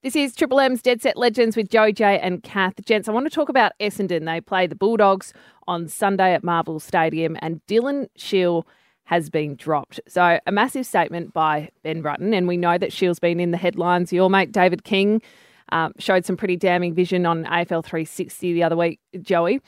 This is Triple M's Dead Set Legends with Joey J and Kath. Gents, I want to talk about Essendon. They play the Bulldogs on Sunday at Marvel Stadium, and Dylan Shiel has been dropped. So, a massive statement by Ben Rutten, and we know that Shiel's been in the headlines. Your mate David King um, showed some pretty damning vision on AFL 360 the other week, Joey.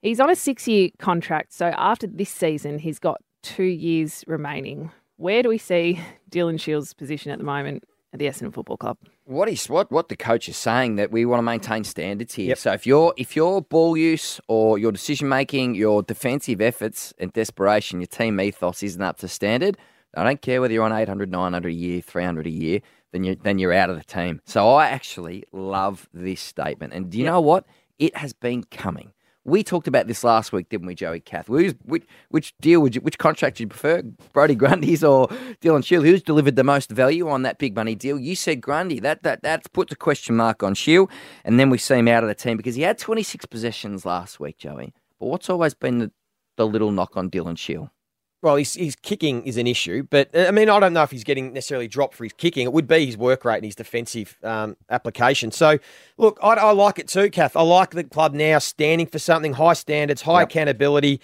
He's on a six year contract, so after this season, he's got two years remaining. Where do we see Dylan Shiel's position at the moment at the Essendon Football Club? what is what what the coach is saying that we want to maintain standards here. Yep. So if your if your ball use or your decision making, your defensive efforts and desperation, your team ethos isn't up to standard, I don't care whether you're on 800, 900 a year, 300 a year, then you then you're out of the team. So I actually love this statement. And do you know what? It has been coming. We talked about this last week, didn't we, Joey Cath? Who's, which, which deal would you, which contract do you prefer, Brodie Grundy's or Dylan Shiel? Who's delivered the most value on that big money deal? You said Grundy. That that that puts a question mark on Shiel, and then we see him out of the team because he had 26 possessions last week, Joey. But what's always been the, the little knock on Dylan Shiel? Well, his, his kicking is an issue, but uh, I mean, I don't know if he's getting necessarily dropped for his kicking. It would be his work rate and his defensive um, application. So, look, I, I like it too, Kath. I like the club now standing for something high standards, high Yep. accountability,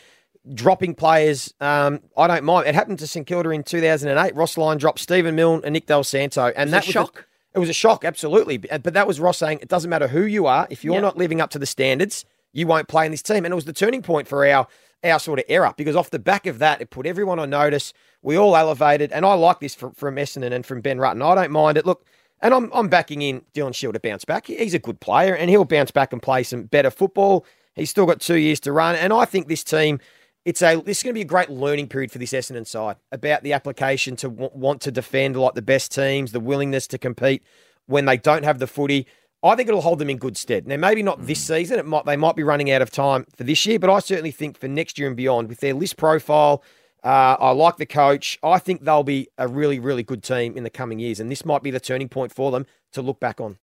dropping players. Um, I don't mind. It happened to St Kilda in 2008. Ross Lyon dropped Stephen Milne and Nick Del Santo, and was that a was shock. it was a shock, absolutely. But but that was Ross saying it doesn't matter who you are. If you're Yep. not living up to the standards, you won't play in this team. And it was the turning point for our our sort of era because off the back of that, it put everyone on notice. We all elevated, and I like this from, from Essendon and from Ben Rutten. I don't mind it. Look, and I'm I'm backing in Dylan Shiel to bounce back. He's a good player, and he'll bounce back and play some better football. He's still got two years to run, and I think this team. It's a this is going to be a great learning period for this Essendon side about the application to w- want to defend like the best teams, the willingness to compete when they don't have the footy. I think it'll hold them in good stead. Now, maybe not this season. It might they might be running out of time for this year, but I certainly think for next year and beyond, with their list profile, uh, I like the coach. I think they'll be a really, really good team in the coming years, and this might be the turning point for them to look back on.